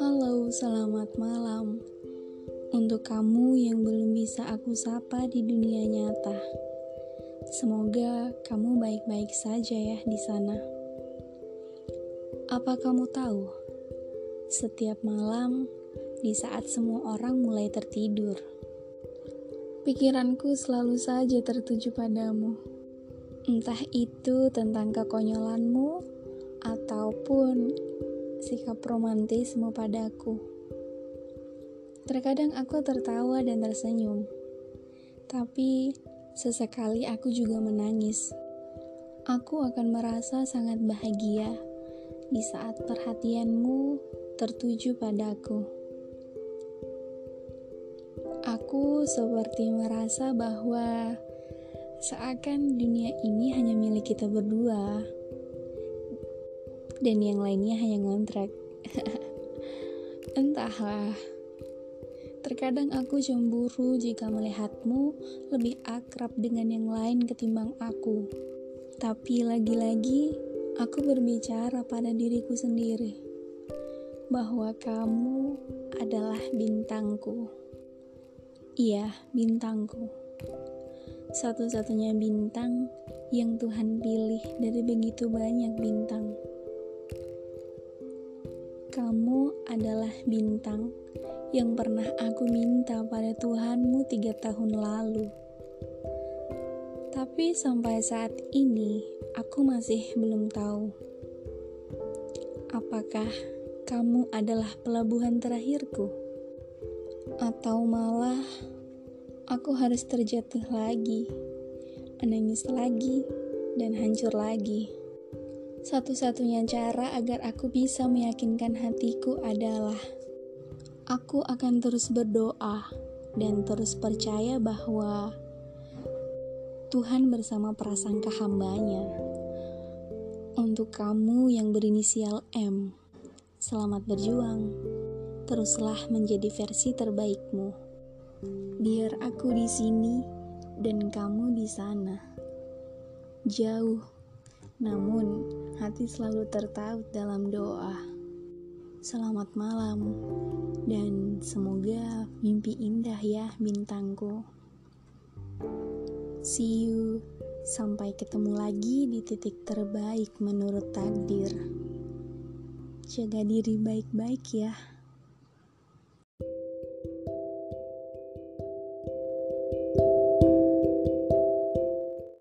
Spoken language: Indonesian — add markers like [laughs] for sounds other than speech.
Halo, selamat malam. Untuk kamu yang belum bisa aku sapa di dunia nyata. Semoga kamu baik-baik saja ya di sana. Apa kamu tahu? Setiap malam di saat semua orang mulai tertidur, pikiranku selalu saja tertuju padamu. Entah itu tentang kekonyolanmu ataupun sikap romantisme padaku. Terkadang aku tertawa dan tersenyum, tapi sesekali aku juga menangis. Aku akan merasa sangat bahagia di saat perhatianmu tertuju padaku. Aku seperti merasa bahwa seakan dunia ini hanya milik kita berdua dan yang lainnya hanya ngontrak. [laughs] Entahlah. Terkadang aku cemburu jika melihatmu lebih akrab dengan yang lain ketimbang aku. Tapi lagi-lagi aku berbicara pada diriku sendiri bahwa kamu adalah bintangku. Iya, bintangku. Satu-satunya bintang yang Tuhan pilih dari begitu banyak bintang. Kamu adalah bintang yang pernah aku minta pada Tuhanmu tiga tahun lalu. Tapi sampai saat ini, aku masih belum tahu. Apakah kamu adalah pelabuhan terakhirku? Atau malah, aku harus terjatuh lagi, menangis lagi, dan hancur lagi. Satu-satunya cara agar aku bisa meyakinkan hatiku adalah aku akan terus berdoa dan terus percaya bahwa Tuhan bersama prasangka hambanya. Untuk kamu yang berinisial M, selamat berjuang. Teruslah menjadi versi terbaikmu. Biar aku di sini dan kamu di sana. Jauh namun, hati selalu tertaut dalam doa. Selamat malam, dan semoga mimpi indah ya bintangku. See you, sampai ketemu lagi di titik terbaik menurut takdir. Jaga diri baik-baik ya.